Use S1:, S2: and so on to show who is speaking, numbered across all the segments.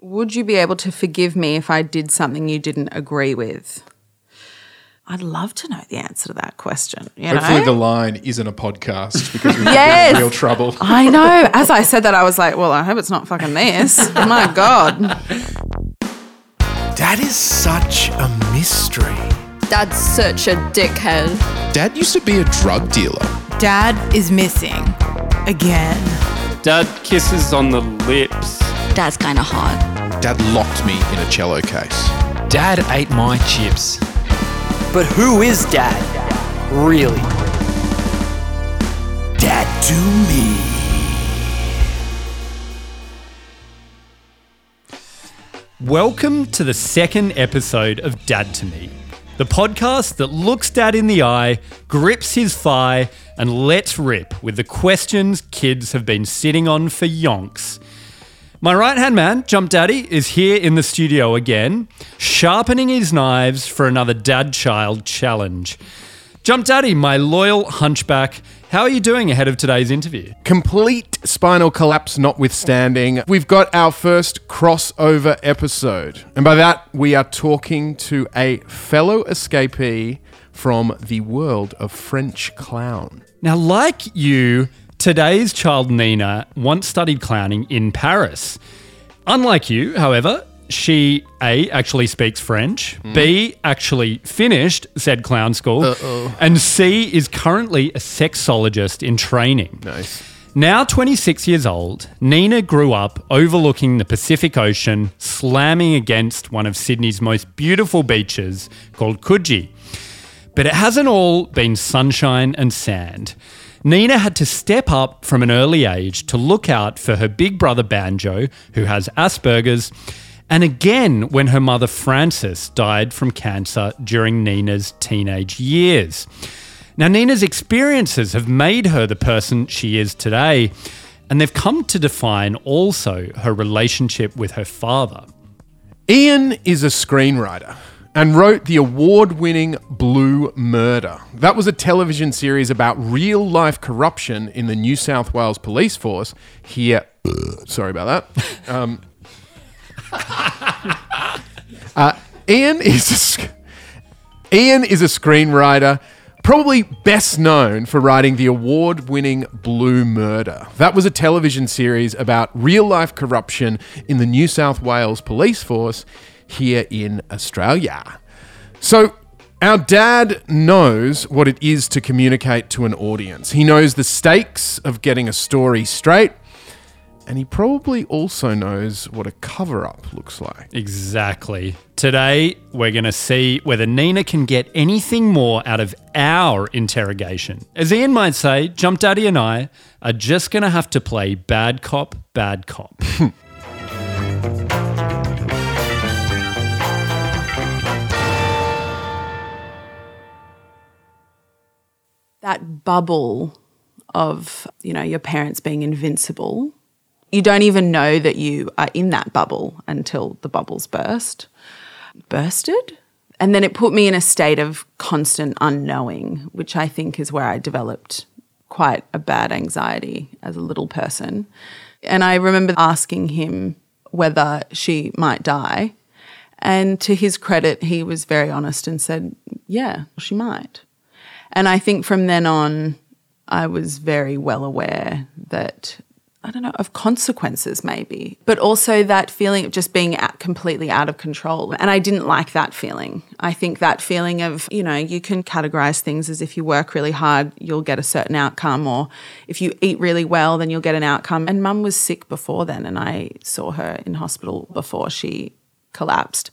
S1: Would you be able to forgive me if I did something you didn't agree with? I'd love to know the answer to that question. You
S2: Hopefully,
S1: know?
S2: the line isn't a podcast because we could
S1: Yes.
S2: be in real trouble.
S1: I know. As I said that, I was like, well, I hope it's not fucking this. Oh my God.
S3: Dad is such a mystery.
S4: Dad's such a dickhead.
S5: Dad used to be a drug dealer.
S6: Dad is missing. Again.
S7: Dad kisses on the lips.
S4: Dad's kind of hot.
S5: Dad locked me in a cello case.
S8: Dad ate my chips.
S9: But who is Dad? Really?
S3: Dad to me.
S10: Welcome to the second episode of Dad to Me, the podcast that looks Dad in the eye, grips his thigh, and lets rip with the questions kids have been sitting on for yonks. My right hand man, Jump Daddy, is here in the studio again, sharpening his knives for another dad child challenge. Jump Daddy, my loyal hunchback, how are you doing ahead of today's interview?
S2: Complete spinal collapse notwithstanding, we've got our first crossover episode. And by that, we are talking to a fellow escapee from the world of French clown.
S10: Now, like you, today's child Nina once studied clowning in Paris. Unlike you, however, she A actually speaks French, hmm. B actually finished said clown school, and C is currently a sexologist in training.
S2: Nice.
S10: Now 26 years old, Nina grew up overlooking the Pacific Ocean, slamming against one of Sydney's most beautiful beaches called Coogee. But it hasn't all been sunshine and sand. Nina had to step up from an early age to look out for her big brother Banjo, who has Asperger's, and again when her mother Frances died from cancer during Nina's teenage years. Now, Nina's experiences have made her the person she is today, and they've come to define also her relationship with her father.
S2: Ian is a screenwriter and wrote the award winning Blue Murder. That was a television series about real life corruption in the New South Wales police force here. Sorry about that. Um, uh, Ian is a, Ian is a screenwriter, probably best known for writing the award winning Blue Murder. That was a television series about real life corruption in the New South Wales police force here in Australia. So, our dad knows what it is to communicate to an audience. He knows the stakes of getting a story straight, and he probably also knows what a cover up looks like.
S10: Exactly. Today, we're going to see whether Nina can get anything more out of our interrogation. As Ian might say, Jump Daddy and I are just going to have to play bad cop, bad cop.
S1: that bubble of, you know, your parents being invincible. You don't even know that you are in that bubble until the bubbles burst. Bursted? And then it put me in a state of constant unknowing, which I think is where I developed quite a bad anxiety as a little person. And I remember asking him whether she might die. And to his credit, he was very honest and said, Yeah, she might. And I think from then on, I was very well aware that, I don't know, of consequences maybe, but also that feeling of just being completely out of control. And I didn't like that feeling. I think that feeling of, you know, you can categorize things as if you work really hard, you'll get a certain outcome, or if you eat really well, then you'll get an outcome. And mum was sick before then, and I saw her in hospital before she collapsed.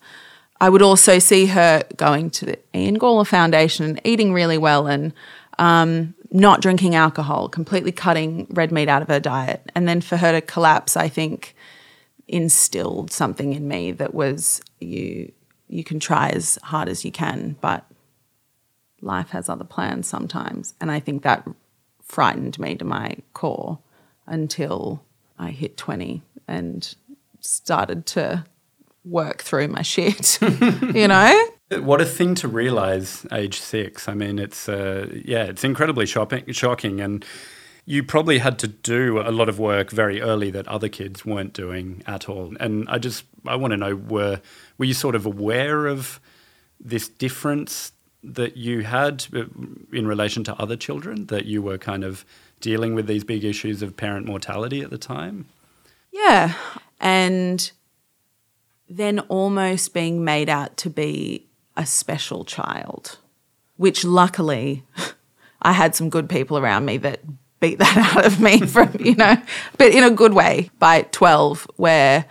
S1: I would also see her going to the Ian Gawler Foundation and eating really well and um, not drinking alcohol, completely cutting red meat out of her diet. And then for her to collapse, I think instilled something in me that was you you can try as hard as you can, but life has other plans sometimes. And I think that frightened me to my core until I hit 20 and started to work through my shit, you know?
S7: What a thing to realize age six. I mean, it's, uh, yeah, it's incredibly shopping, shocking. And you probably had to do a lot of work very early that other kids weren't doing at all. And I just I want to know were were you sort of aware of this difference that you had uh, in relation to other children that you were kind of dealing with these big issues of parent mortality at the time?
S1: Yeah. And then almost being made out to be a special child, which luckily I had some good people around me that beat that out of me from, you know, but in a good way by 12, where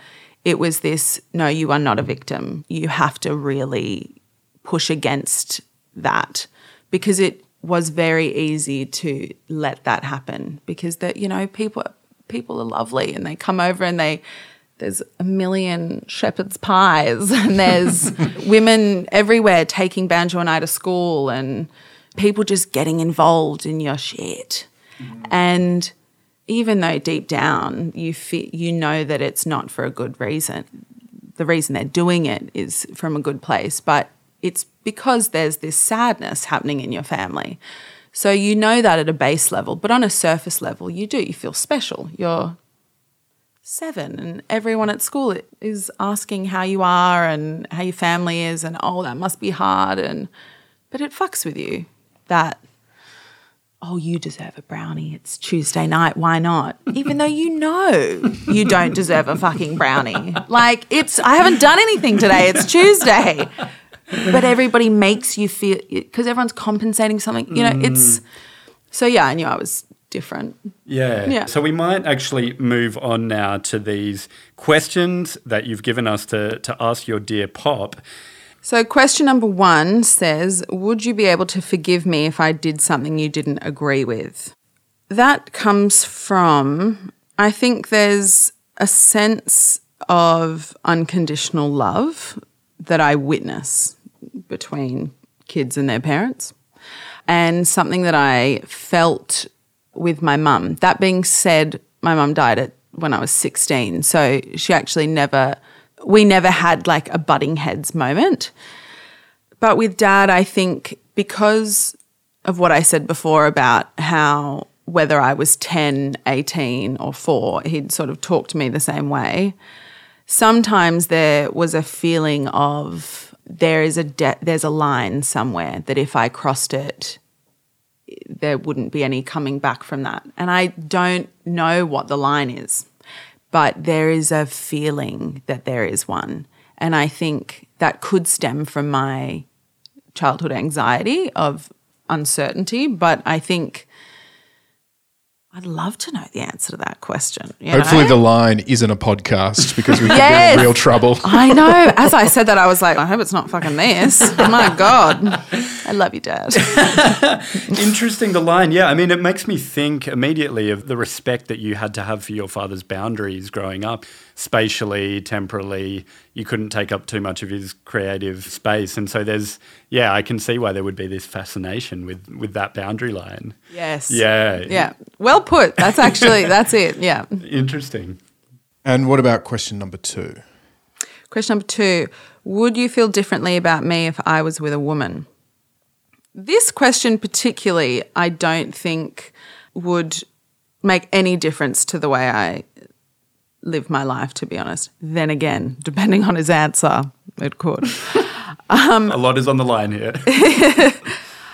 S1: it was this no, you are not a victim. You have to really push against that because it was very easy to let that happen because that you know people people are lovely and they come over and they there's a million shepherd's pies and there's women everywhere taking banjo and I to school and people just getting involved in your shit. Mm. And even though deep down you feel, you know that it's not for a good reason, the reason they're doing it is from a good place, but it's because there's this sadness happening in your family. So you know that at a base level, but on a surface level, you do. You feel special. You're seven, and everyone at school is asking how you are and how your family is, and oh, that must be hard. And but it fucks with you that oh, you deserve a brownie. It's Tuesday night. Why not? Even though you know you don't deserve a fucking brownie. Like it's I haven't done anything today. It's Tuesday but everybody makes you feel because everyone's compensating something. You know, it's mm. so yeah. I knew I was different.
S7: Yeah.
S1: Yeah.
S7: So we might actually move on now to these questions that you've given us to, to ask your dear Pop.
S1: So question number one says, "Would you be able to forgive me if I did something you didn't agree with?" That comes from I think there's a sense of unconditional love that I witness between kids and their parents, and something that I felt with my mum. That being said, my mum died at when I was 16, so she actually never we never had like a butting heads moment. But with dad, I think because of what I said before about how whether I was 10, 18, or 4, he'd sort of talk to me the same way sometimes there was a feeling of there is a de- there's a line somewhere that if I crossed it, there wouldn't be any coming back from that. And I don't know what the line is, but there is a feeling that there is one. And I think that could stem from my childhood anxiety of uncertainty. But I think I'd love to know the answer to that question. you
S2: Hopefully,
S1: know?
S2: the line isn't a podcast because we could be in real trouble.
S1: I know. As I said that, I was like, I hope it's not fucking this. My God. I love you, Dad.
S7: Interesting, the line. Yeah, I mean, it makes me think immediately of the respect that you had to have for your father's boundaries growing up, spatially, temporally. You couldn't take up too much of his creative space. And so there's, yeah, I can see why there would be this fascination with, with that boundary line.
S1: Yes.
S7: Yeah.
S1: Yeah. Well put. That's actually, that's it. Yeah.
S7: Interesting.
S2: And what about question number two?
S1: Question number two Would you feel differently about me if I was with a woman? This question, particularly, I don't think would make any difference to the way I live my life, to be honest. Then again, depending on his answer, it could.
S7: Um, a lot is on the line here.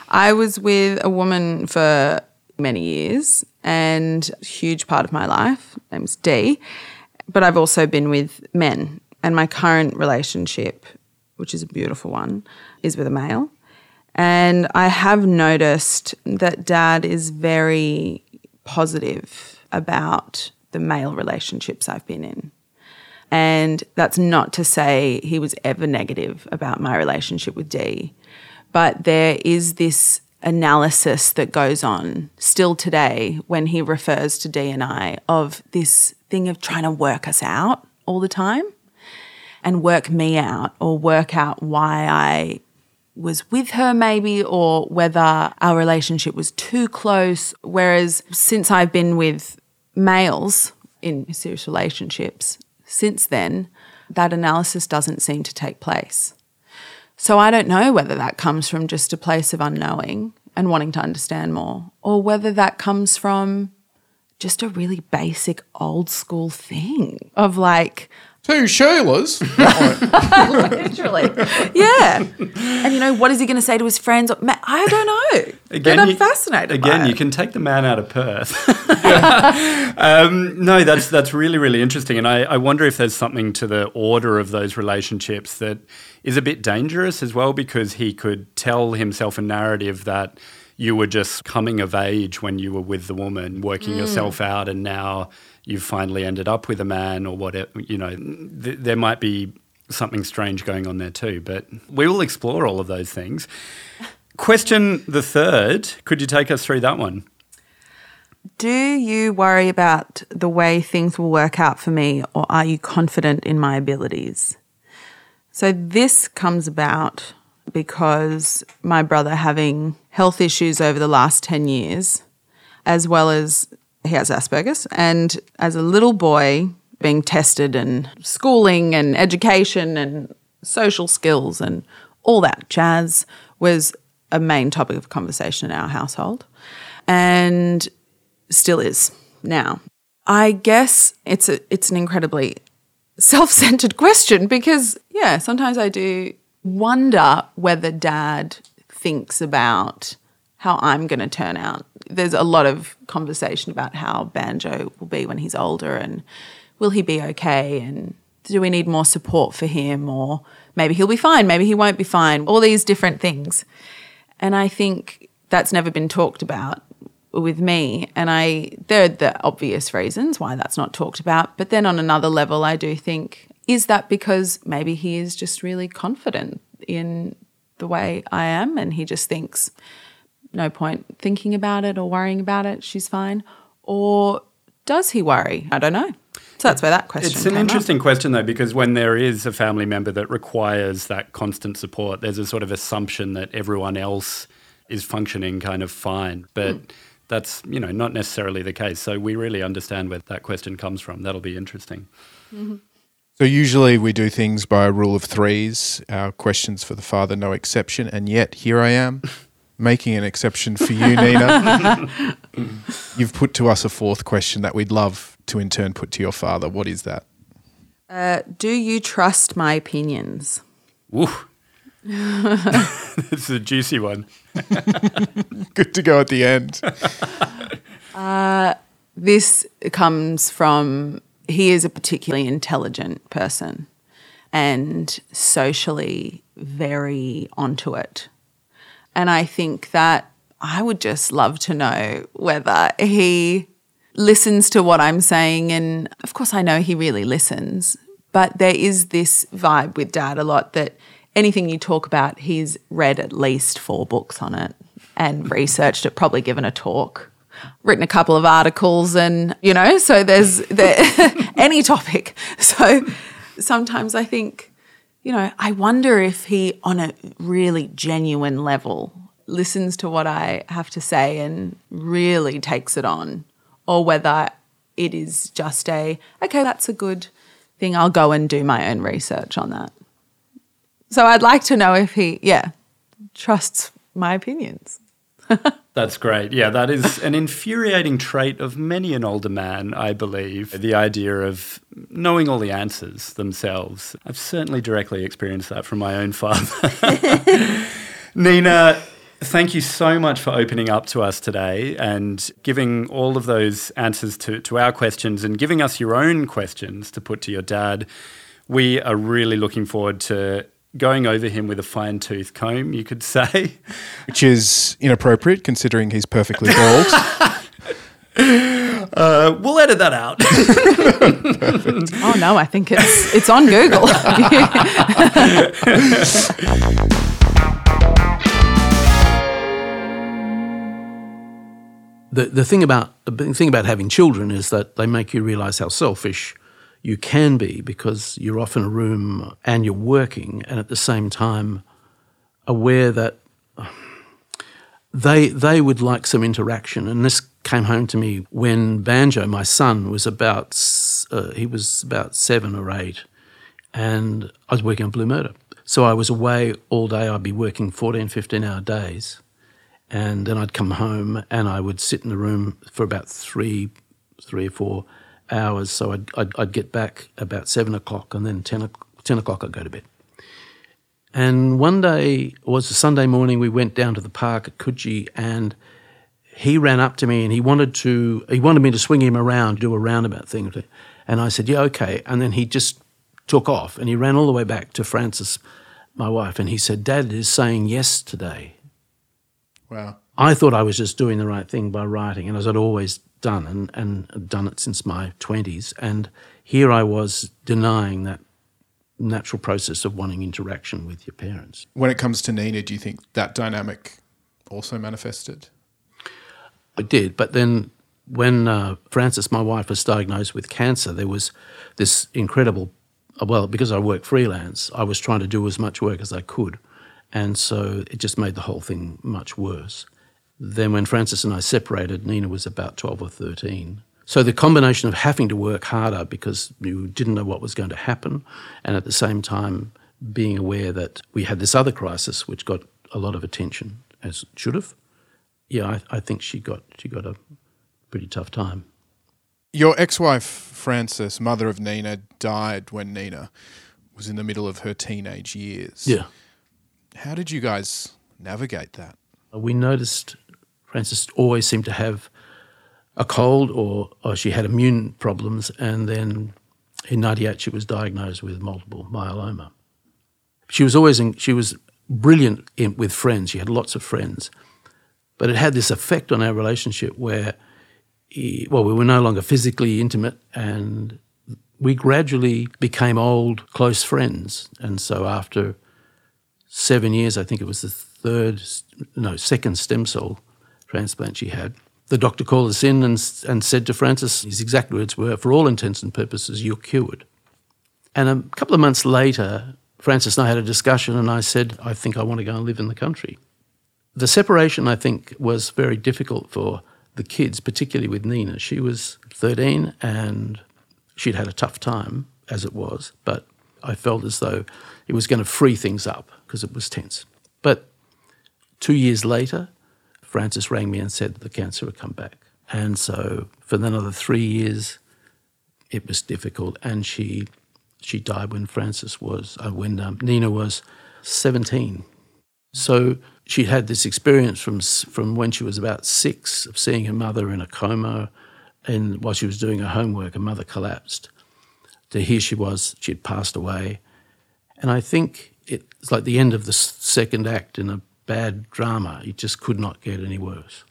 S1: I was with a woman for many years and a huge part of my life. Her name's Dee. But I've also been with men. And my current relationship, which is a beautiful one, is with a male. And I have noticed that dad is very positive about the male relationships I've been in. And that's not to say he was ever negative about my relationship with Dee, but there is this analysis that goes on still today when he refers to Dee and I of this thing of trying to work us out all the time and work me out or work out why I was with her maybe or whether our relationship was too close whereas since I've been with males in serious relationships since then, that analysis doesn't seem to take place. So I don't know whether that comes from just a place of unknowing and wanting to understand more, or whether that comes from just a really basic old school thing of like,
S2: Two Sheilas.
S1: literally, yeah. And you know, what is he going to say to his friends? I don't know. but I'm
S10: you-
S1: fascinated.
S10: Again,
S1: by
S10: you
S1: it.
S10: can take the man out of Perth. um, no, that's that's really really interesting, and I, I wonder if there's something to the order of those relationships that is a bit dangerous as well, because he could tell himself a narrative that you were just coming of age when you were with the woman, working mm. yourself out, and now you've finally ended up with a man or whatever. You know, th- there might be something strange going on there too, but we will explore all of those things. Question the third. Could you take us through that one?
S1: Do you worry about the way things will work out for me, or are you confident in my abilities? So, this comes about because my brother having health issues over the last 10 years, as well as he has Asperger's, and as a little boy being tested and schooling and education and social skills and all that jazz was a main topic of conversation in our household. And still is now. I guess it's a it's an incredibly self-centered question because yeah, sometimes I do wonder whether dad thinks about how I'm going to turn out. There's a lot of conversation about how Banjo will be when he's older and will he be okay and do we need more support for him or maybe he'll be fine, maybe he won't be fine. All these different things. And I think that's never been talked about with me. And I, there are the obvious reasons why that's not talked about. But then on another level, I do think, is that because maybe he is just really confident in the way I am and he just thinks, no point thinking about it or worrying about it, she's fine? Or does he worry? I don't know. So that's where that question
S10: It's an
S1: came up.
S10: interesting question, though, because when there is a family member that requires that constant support, there's a sort of assumption that everyone else is functioning kind of fine. But
S1: Hmm.
S10: that's, you know, not necessarily the case. So we really understand where that question comes from. That'll be interesting.
S2: So usually we do things by a rule of threes. Our questions for the father, no exception. And yet here I am making an exception for you, Nina. You've put to us a fourth question that we'd love to in turn put to your father. What is that?
S1: Uh, do you trust my opinions?
S10: Woo. this is a juicy one.
S2: Good to go at the end.
S1: This comes from he is a particularly intelligent person and socially very onto it. And I think that I would just love to know whether he listens to what I'm saying. And of course, I know he really listens, but there is this vibe with dad a lot that anything you talk about, he's read at least four books on it and researched it, probably given a talk, written a couple of articles, and you know, so there's there, any topic. So sometimes I think, you know, I wonder if he, on a really genuine level, listens to what I have to say and really takes it on, or whether it is just a, okay, that's a good thing. I'll go and do my own research on that. So I'd like to know if he, yeah, trusts my opinions.
S10: That's great. Yeah, that is an infuriating trait of many an older man, I believe. The idea of knowing all the answers themselves. I've certainly directly experienced that from my own father. Nina, thank you so much for opening up to us today and giving all of those answers to, to our questions and giving us your own questions to put to your dad. We are really looking forward to going over him with a fine tooth comb, you could say.
S2: Which is inappropriate considering he's perfectly bald.
S10: Uh, we'll edit that out.
S1: Oh no, I think it's it's on Google.
S11: the the thing about the thing about having children is that they make you realize how selfish you can be because you're off in a room and you're working and at the same time aware that they they would like some interaction. And this came home to me when Banjo my son was about uh, he was about 7 or 8 and I was working on Blue Murder. So I was away all day. I'd be working 14 15 hour days. And then I'd come home and I would sit in the room for about three, three or four hours. So I'd, I'd, I'd get back about seven o'clock and then 10, o- 10 o'clock I'd go to bed. And one day, it was a Sunday morning, we went down to the park at Coogee and he ran up to me and he wanted to he wanted me to swing him around, do a roundabout thing. And I said, Yeah, okay. And then he just took off and he ran all the way back to Frances, my wife, and he said, Dad is saying yes today.
S2: Wow.
S11: I thought I was just doing the right thing by writing, and as I'd always done, and, and done it since my 20s. And here I was denying that natural process of wanting interaction with your parents.
S2: When it comes to Nina, do you think that dynamic also manifested?
S11: I did, but then when uh, Frances, my wife, was diagnosed with cancer, there was this incredible. Well, because I work freelance, I was trying to do as much work as I could, and so it just made the whole thing much worse. Then, when Frances and I separated, Nina was about twelve or thirteen. So the combination of having to work harder because you didn't know what was going to happen, and at the same time being aware that we had this other crisis which got a lot of attention, as it should have. Yeah, I, I think she got she got a pretty tough time.
S2: Your ex wife, Frances, mother of Nina, died when Nina was in the middle of her teenage years.
S11: Yeah.
S2: How did you guys navigate that?
S11: We noticed Frances always seemed to have a cold or, or she had immune problems, and then in 98 she was diagnosed with multiple myeloma. She was always in, she was brilliant in, with friends. She had lots of friends, but it had this effect on our relationship where, he, well, we were no longer physically intimate, and we gradually became old, close friends. And so after seven years, I think it was the third, no, second stem cell transplant she had. The doctor called us in and, and said to Frances, his exact words were, for all intents and purposes, you're cured. And a couple of months later, Frances and I had a discussion, and I said, I think I want to go and live in the country. The separation, I think, was very difficult for the kids, particularly with Nina. She was 13 and she'd had a tough time as it was, but I felt as though it was going to free things up because it was tense. But two years later, Frances rang me and said that the cancer had come back. And so for another three years, it was difficult. And she she died when Frances was, uh, when um, Nina was 17. So she'd had this experience from, from when she was about six of seeing her mother in a coma. And while she was doing her homework, her mother collapsed. To here she was, she had passed away. And I think it's like the end of the second act in a bad drama. It just could not get any worse.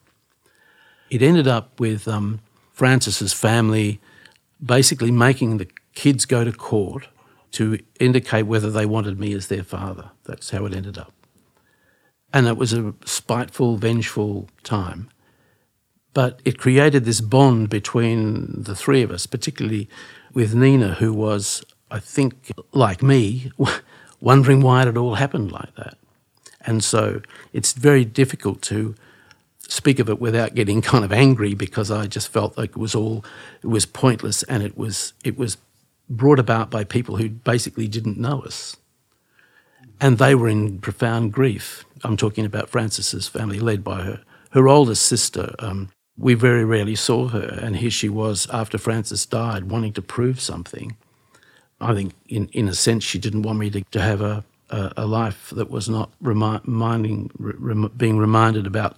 S11: It ended up with um, Frances's family basically making the kids go to court to indicate whether they wanted me as their father. That's how it ended up. And it was a spiteful, vengeful time. But it created this bond between the three of us, particularly with Nina, who was, I think, like me, wondering why it had all happened like that. And so it's very difficult to speak of it without getting kind of angry because I just felt like it was all it was pointless and it was it was brought about by people who basically didn't know us. And they were in profound grief. I'm talking about Frances's family, led by her her oldest sister. Um, we very rarely saw her, and here she was after Frances died, wanting to prove something. I think, in, in a sense, she didn't want me to, to have a, a, a life that was not reminding, rem, being reminded about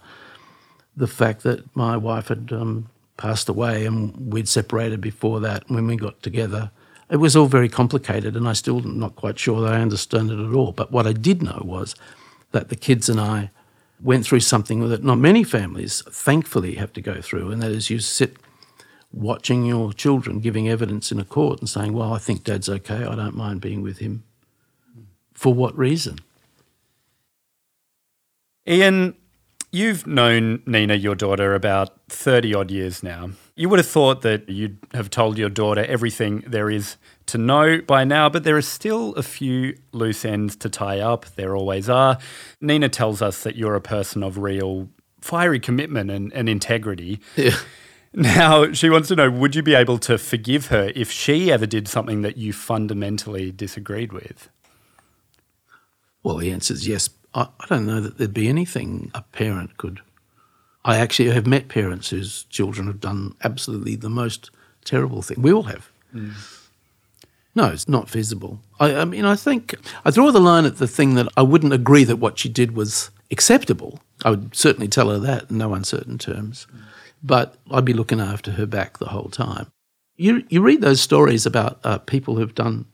S11: the fact that my wife had um, passed away and we'd separated before that. When we got together, it was all very complicated, and I still not quite sure that I understood it at all. But what I did know was that the kids and I went through something that not many families, thankfully, have to go through, and that is you sit watching your children giving evidence in a court and saying, Well, I think dad's okay, I don't mind being with him. For what reason?
S7: Ian, you've known Nina, your daughter, about 30 odd years now. You would have thought that you'd have told your daughter everything there is to know by now, but there are still a few loose ends to tie up. There always are. Nina tells us that you're a person of real fiery commitment and, and integrity.
S11: Yeah.
S7: Now, she wants to know would you be able to forgive her if she ever did something that you fundamentally disagreed with?
S11: Well, the answer is yes. I, I don't know that there'd be anything a parent could I actually have met parents whose children have done absolutely the most terrible thing. We all have. No, it's not feasible. I, I mean, I think I draw the line at the thing that I wouldn't agree that what she did was acceptable. I would certainly tell her that in no uncertain terms, but I'd be looking after her back the whole time. You you read those stories about uh, people who've done.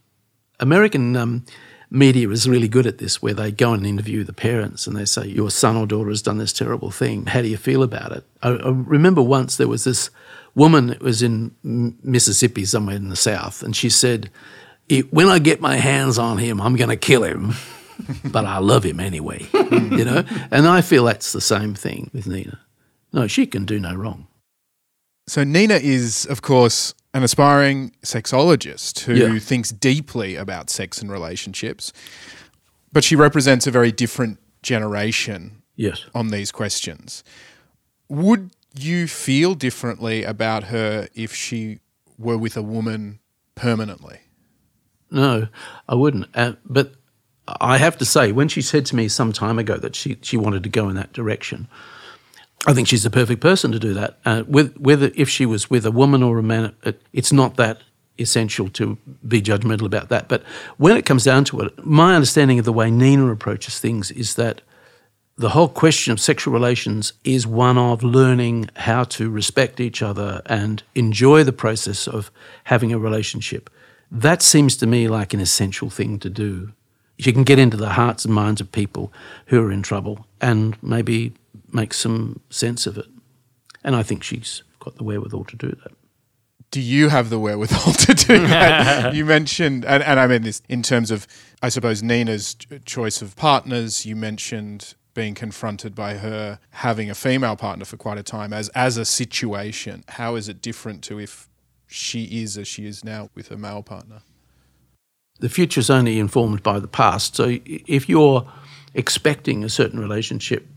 S11: American um, media is really good at this, where they go and interview the parents and they say, "Your son or daughter has done this terrible thing. How do you feel about it?" I, I remember once there was this woman that was in Mississippi, somewhere in the South, and she said, "When I get my hands on him, I'm going to kill him." but I love him anyway, you know? And I feel that's the same thing with Nina. No, she can do no wrong.
S2: So Nina is, of course, an aspiring sexologist who
S11: Yeah.
S2: thinks deeply about sex and relationships, but she represents a very different generation
S11: Yes.
S2: on these questions. Would you feel differently about her if she were with a woman permanently?
S11: No, I wouldn't. Uh, but I have to say, when she said to me some time ago that she, she wanted to go in that direction, I think she's the perfect person to do that. Uh, with, whether if she was with a woman or a man, it, it's not that essential to be judgmental about that. But when it comes down to it, my understanding of the way Nina approaches things is that the whole question of sexual relations is one of learning how to respect each other and enjoy the process of having a relationship. That seems to me like an essential thing to do. You can get into the hearts and minds of people who are in trouble and maybe make some sense of it. And I think she's got the wherewithal to do that.
S2: Do you have the wherewithal to do that? you mentioned, and, and I mean this in terms of, I suppose, Nina's choice of partners. You mentioned being confronted by her having a female partner for quite a time as as a situation. How is it different to if she is as she is now with her male partner?
S11: the future is only informed by the past. So if you're expecting a certain relationship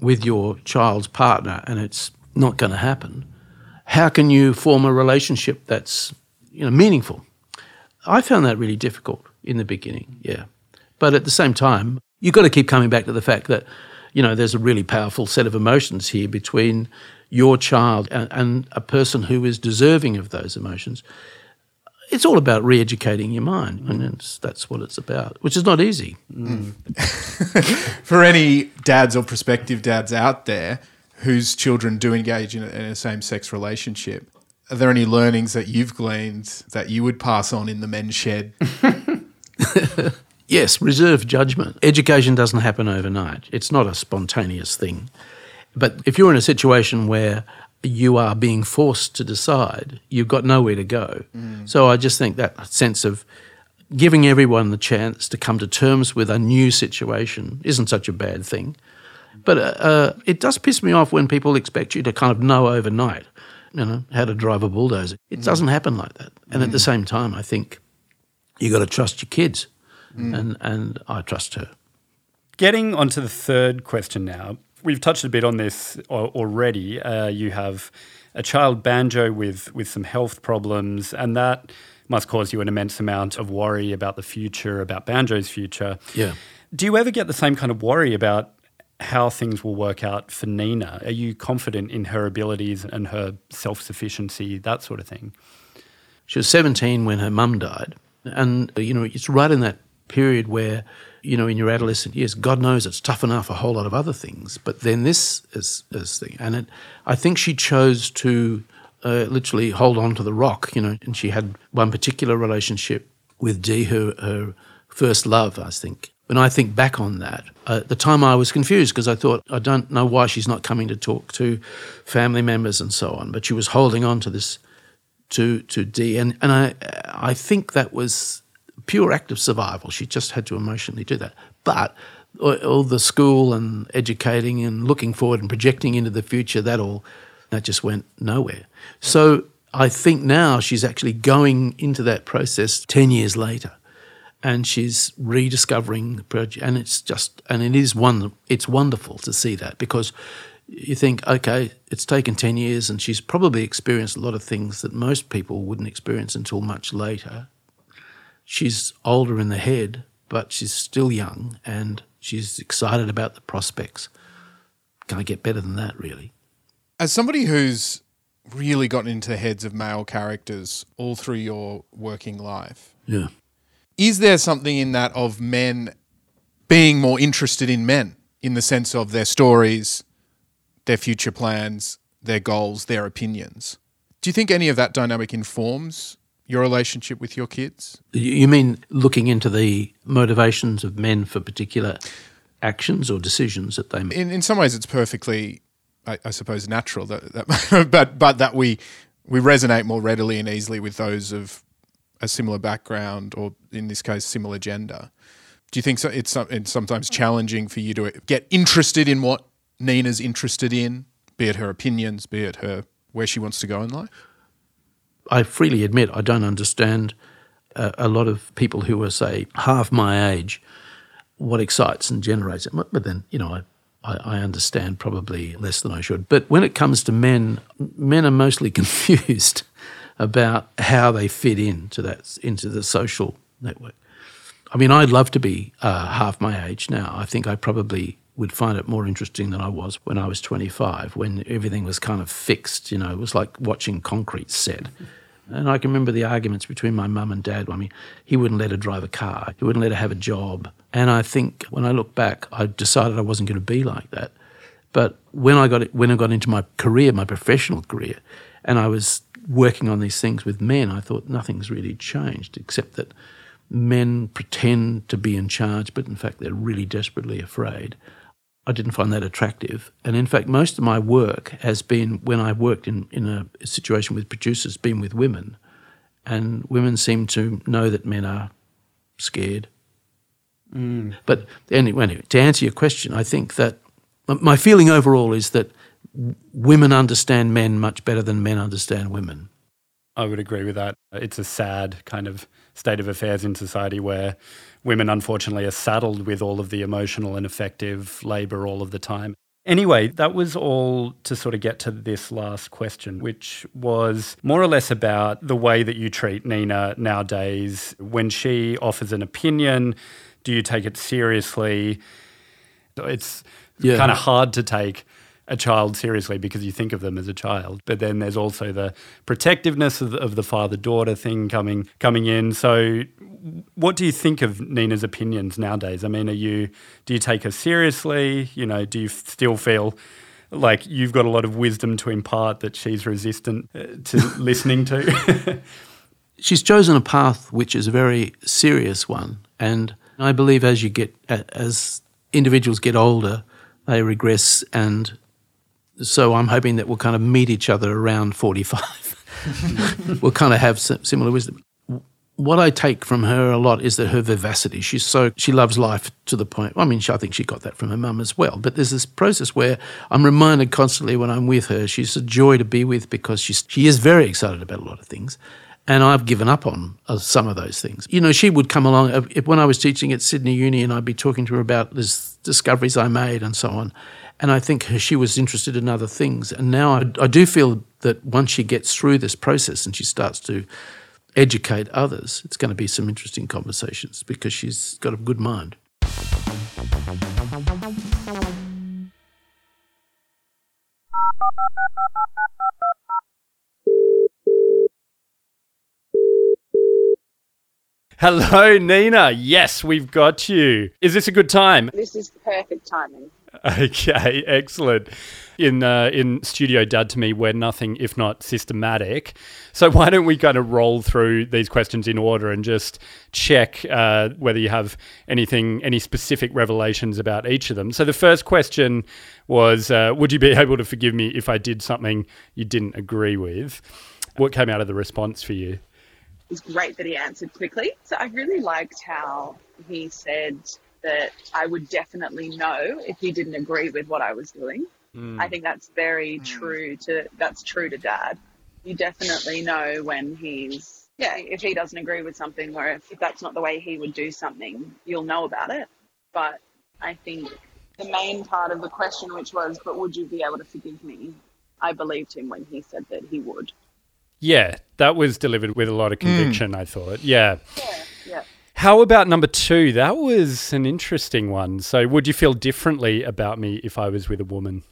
S11: with your child's partner and it's not going to happen, how can you form a relationship that's you know meaningful? I found that really difficult in the beginning, yeah. But at the same time, you've got to keep coming back to the fact that you know there's a really powerful set of emotions here between your child and, and a person who is deserving of those emotions it's all about re-educating your mind, and mm. it's, that's what it's about, which is not easy. Mm.
S2: For any dads or prospective dads out there whose children do engage in a, in a same sex relationship, are there any learnings that you've gleaned that you would pass on in the men's shed?
S11: Yes, reserve judgment. Education doesn't happen overnight. It's not a spontaneous thing. But if you're in a situation where you are being forced to decide, you've got nowhere to go. So I just think that sense of giving everyone the chance to come to terms with a new situation isn't such a bad thing. But uh, uh, it does piss me off when people expect you to kind of know overnight, you know, how to drive a bulldozer. It doesn't happen like that. And at the same time, I think you got to trust your kids, and and I trust her.
S7: Getting onto the third question now, we've touched a bit on this already. Uh, you have a child banjo with with some health problems, and that must cause you an immense amount of worry about the future, about banjo's future.
S11: Yeah.
S7: Do you ever get the same kind of worry about how things will work out for Nina? Are you confident in her abilities and her self sufficiency, that sort of thing?
S11: She was 17 when her mum died. And, uh, you know, it's right in that period where, you know, in your adolescent years, God knows it's tough enough a whole lot of other things. But then this is this thing. And it, I think she chose to uh, literally hold on to the rock, you know, and she had one particular relationship with Dee, her, her first love, I think. When I think back on that, uh, at the time I was confused because I thought, I don't know why she's not coming to talk to family members and so on. But she was holding on to this to to Dee, and and I I think that was pure act of survival. She just had to emotionally do that. But all, the school and educating and looking forward and projecting into the future, that all that just went nowhere. So I think now she's actually going into that process ten years later, and she's rediscovering the project, and it's just and it is one it's wonderful to see that because you think, okay, it's taken 10 years and she's probably experienced a lot of things that most people wouldn't experience until much later. She's older in the head, but she's still young and she's excited about the prospects. Can I get better than that, really?
S2: As somebody who's really gotten into the heads of male characters all through your working life,
S11: Yeah.
S2: is there something in that of men being more interested in men in the sense of their stories, their future plans, their goals, their opinions? Do you think any of that dynamic informs your relationship with your kids?
S11: You mean looking into the motivations of men for particular actions or decisions that they make?
S2: In in some ways, it's perfectly, I, I suppose, natural that, that but but that we we resonate more readily and easily with those of a similar background or in this case similar gender. Do you think so, it's, it's sometimes challenging for you to get interested in what Nina's interested in, be it her opinions, be it her where she wants to go in life?
S11: I freely admit I don't understand a, a lot of people who are, say, half my age, what excites and generates it. But then, you know, I, I, I understand probably less than I should. But when it comes to men, men are mostly confused about how they fit into that into the social network. I mean, I'd love to be uh, half my age now. I think I probably would find it more interesting than I was when I was 25, when everything was kind of fixed. You know, it was like watching concrete set. And I can remember the arguments between my mum and dad. I mean, he wouldn't let her drive a car, he wouldn't let her have a job. And I think when I look back, I decided I wasn't going to be like that. But when I got when I got into my career, my professional career, and I was working on these things with men, I thought nothing's really changed except that men pretend to be in charge, but in fact they're really desperately afraid. I didn't find that attractive. And in fact, most of my work has been when I worked in, in a situation with producers, been with women. And women seem to know that men are scared. Mm. But anyway, anyway, to answer your question, I think that my feeling overall is that women understand men much better than men understand women.
S7: I would agree with that. It's a sad kind of state of affairs in society where women, unfortunately, are saddled with all of the emotional and affective labour all of the time. Anyway, that was all to sort of get to this last question, which was more or less about the way that you treat Nina nowadays. When she offers an opinion, do you take it seriously? It's
S11: Yeah.
S7: kind of hard to take a child seriously because you think of them as a child. But then there's also the protectiveness of, of the father daughter thing coming coming in. So, what do you think of Nina's opinions nowadays? I mean, are you do you take her seriously? You know, do you still feel like you've got a lot of wisdom to impart that she's resistant uh, to listening to?
S11: she's chosen a path which is a very serious one, and I believe as you get as individuals get older, they regress, and so I'm hoping that we'll kind of meet each other around 45. we'll kind of have similar wisdom. What I take from her a lot is that her vivacity. She's so she loves life to the point. I mean, I think she got that from her mum as well. But there's this process where I'm reminded constantly when I'm with her, she's a joy to be with because she's she is very excited about a lot of things. And I've given up on uh, some of those things. You know, she would come along uh, if, when I was teaching at Sydney Uni, and I'd be talking to her about this discoveries I made and so on. And I think she was interested in other things. And now I, I do feel that once she gets through this process and she starts to educate others, it's going to be some interesting conversations because she's got a good mind.
S10: Hello, Nina. Yes, we've got you. Is this a good time?
S12: This is perfect timing.
S10: Okay, excellent. In uh, in studio dad to me, we're nothing if not systematic. So why don't we kind of roll through these questions in order and just check uh, whether you have anything, any specific revelations about each of them. So the first question was, uh, would you be able to forgive me if I did something you didn't agree with? What came out of the response for you?
S12: It was great that he answered quickly. So I really liked how he said that I would definitely know if he didn't agree with what I was doing. Hmm. I think that's very hmm. true to that's true to dad. You definitely know when he's yeah, if he doesn't agree with something or if, if that's not the way he would do something, you'll know about it. But I think the main part of the question which was, but would you be able to forgive me? I believed him when he said that he would.
S10: Yeah, that was delivered with a lot of hmm. conviction, I thought. Yeah.
S12: Yeah.
S10: How about number two? That was an interesting one. So, would you feel differently about me if I was with a woman?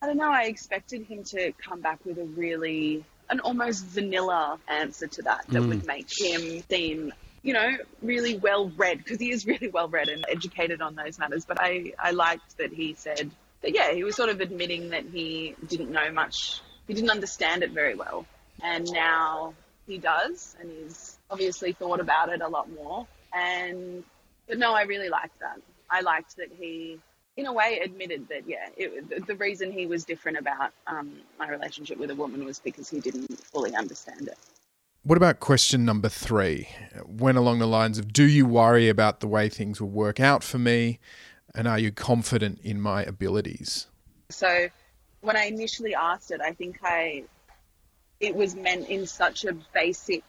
S12: I don't know. I expected him to come back with a really, an almost vanilla answer to that that
S13: Mm.
S12: would make him seem, you know, really well read because he is really well read and educated on those matters. But I, I liked that he said that, yeah, he was sort of admitting that he didn't know much, he didn't understand it very well. And now he does, and he's obviously thought about it a lot more. And, but no, I really liked that. I liked that he in a way admitted that yeah it, the- the reason he was different about um, my relationship with a woman was because he didn't fully understand it
S2: What about question number three? Went along the lines of Do you worry about the way things will work out for me? And are you confident in my abilities?
S12: so when i initially asked it i think i it was meant in such a basic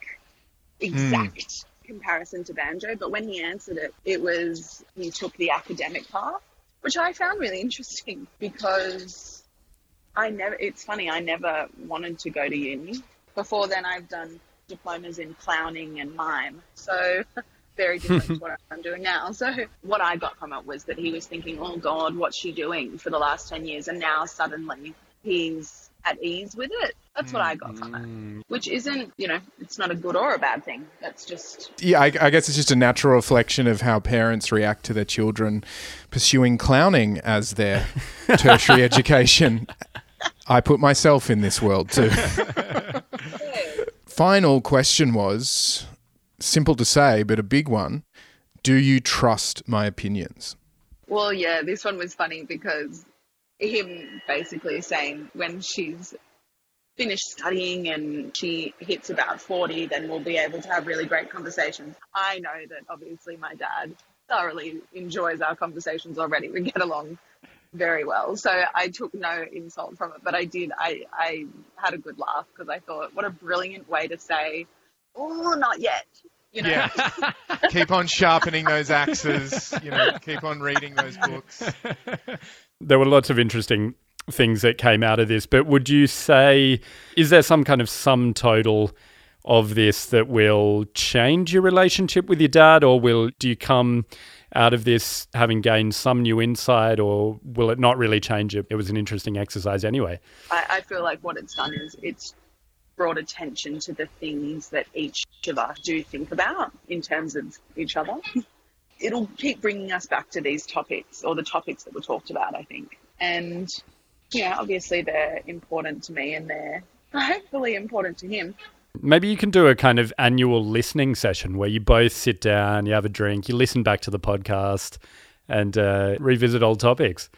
S12: Hmm. exact comparison to banjo but when he answered it it was he took the academic path which i found really interesting because i never it's funny i never wanted to go to uni. Before then i've done diplomas in clowning and mime so very different to what i'm doing now. So what i got from it was that he was thinking oh god what's she doing for the last 10 years? And now suddenly he's at ease with it that's what i got from it mm-hmm. which isn't you know it's not a good or a bad thing that's just
S2: Yeah, I, I guess it's just a natural reflection of how parents react to their children pursuing clowning as their tertiary education. I put myself in this world too. Final question was simple to say, but a big one. Do you trust my opinions?
S12: Well, yeah, this one was funny because him basically saying when she's finished studying and she hits about 40, then we'll be able to have really great conversations. I know that obviously my dad thoroughly enjoys our conversations already. We get along very well. So I took no insult from it, but I did. I, I had a good laugh because I thought, what a brilliant way to say, oh, not yet. You know?
S2: Yeah. keep on sharpening those axes, you know, keep on reading those books.
S10: There were lots of interesting things that came out of this, but would you say, is there some kind of sum total of this that will change your relationship with your dad, or will do you come out of this having gained some new insight, or will it not really change it? It was an interesting exercise anyway.
S12: I, I feel like what it's done is it's brought attention to the things that each of us do think about in terms of each other. It'll keep bringing us back to these topics or the topics that were talked about, I think. And, you know, obviously they're important to me and they're hopefully important to him.
S10: Maybe you can do a kind of annual listening session where you both sit down, you have a drink, you listen back to the podcast, and uh, revisit old topics.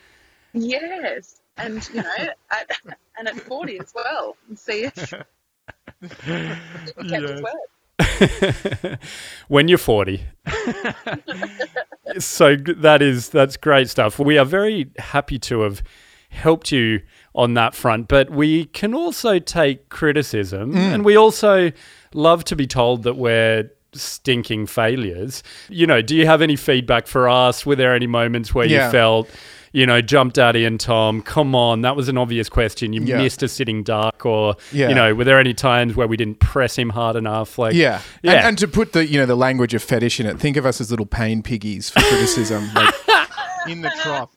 S12: Yes. And, you know, at, and at 40 as well. And see if, if he kept his word.
S10: when you're 40. so that is that's great stuff. We are very happy to have helped you on that front, but we can also take criticism
S13: Mm.
S10: and we also love to be told that we're stinking failures. You know, do you have any feedback for us? Were there any moments where
S2: Yeah.
S10: you felt you know, Jump Daddy and Tom, come on, that was an obvious question. You
S2: Yeah.
S10: missed a sitting duck, or
S2: Yeah.
S10: you know, were there any times where we didn't press him hard enough? Like,
S2: yeah,
S10: yeah,
S2: And, and to put the you know the language of fetish in it, think of us as little pain piggies for criticism, like in the trough.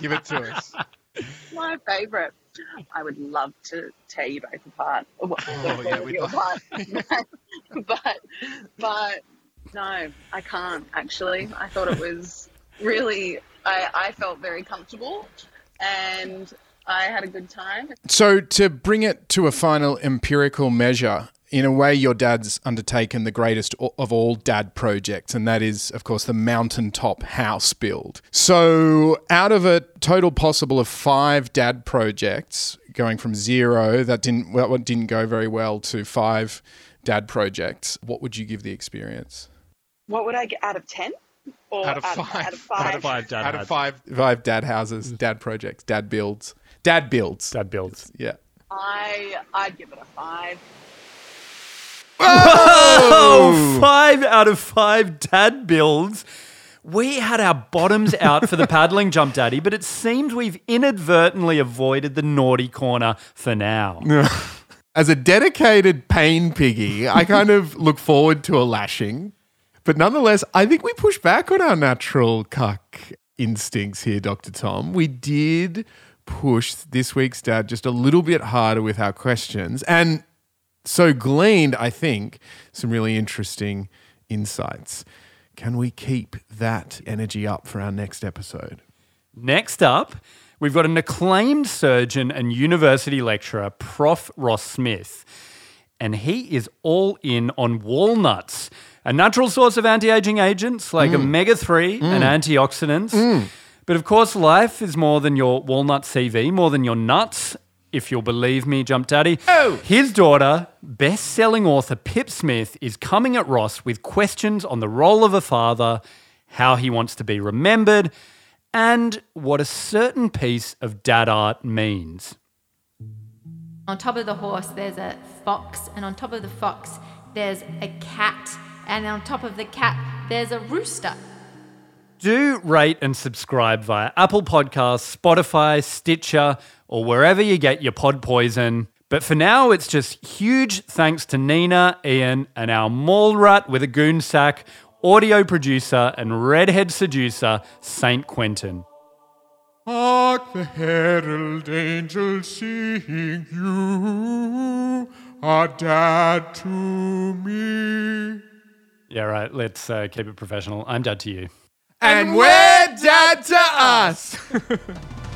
S2: Give it to us.
S12: My favourite. I would love to tear you both apart. Oh,
S2: yeah, we'd love-
S12: apart. but, but no, I can't actually. I thought it was really. I, I felt very comfortable, and I had a good time.
S2: So to bring it to a final empirical measure, in a way, your dad's undertaken the greatest of all dad projects, and that is, of course, the mountaintop house build. So, out of a total possible of five dad projects, going from zero that didn't well, didn't go very well to five dad projects, what would you give the experience?
S12: What would I get out of ten? Or
S2: Out of five.
S12: Out of five.
S10: Out of five dad
S2: Out of five, five dad houses, mm. dad projects, dad builds, dad builds,
S10: dad builds.
S2: Yeah.
S12: I I'd give it a five.
S10: Oh, five out of five dad builds. We had our bottoms out for the paddling jump daddy, but it seems we've inadvertently avoided the naughty corner for now.
S14: As a dedicated pain piggy, I kind of look forward to a lashing. But nonetheless, I think we push back on our natural cuck instincts here, Dr. Tom. We did
S2: push this week's dad just a little bit harder with our questions and so gleaned, I think, some really interesting insights. Can we keep that energy up for our next episode?
S10: Next up, we've got an acclaimed surgeon and university lecturer, Prof. Ross Smith. And he is all in on walnuts, a natural source of anti aging agents like mm. omega 3 mm. and antioxidants. Mm. But of course, life is more than your walnut CV, more than your nuts. If you'll believe me, Jump Daddy. Oh! His daughter, best selling author Pip Smith, is coming at Ross with questions on the role of a father, how he wants to be remembered, and what a certain piece of dad art means.
S13: On top of the horse, there's a fox, and on top of the fox, there's a cat, and on top of the cat, there's a rooster.
S10: Do rate and subscribe via Apple Podcasts, Spotify, Stitcher, or wherever you get your pod poison. But for now, it's just huge thanks to Nina, Ian, and our mall rat with a goon sack, audio producer, and redhead seducer, Saint Quentin.
S2: Hark the herald angels sing you are dad to me.
S10: Yeah, right. Let's uh, keep it professional. I'm dad to you.
S2: And we're dad to us.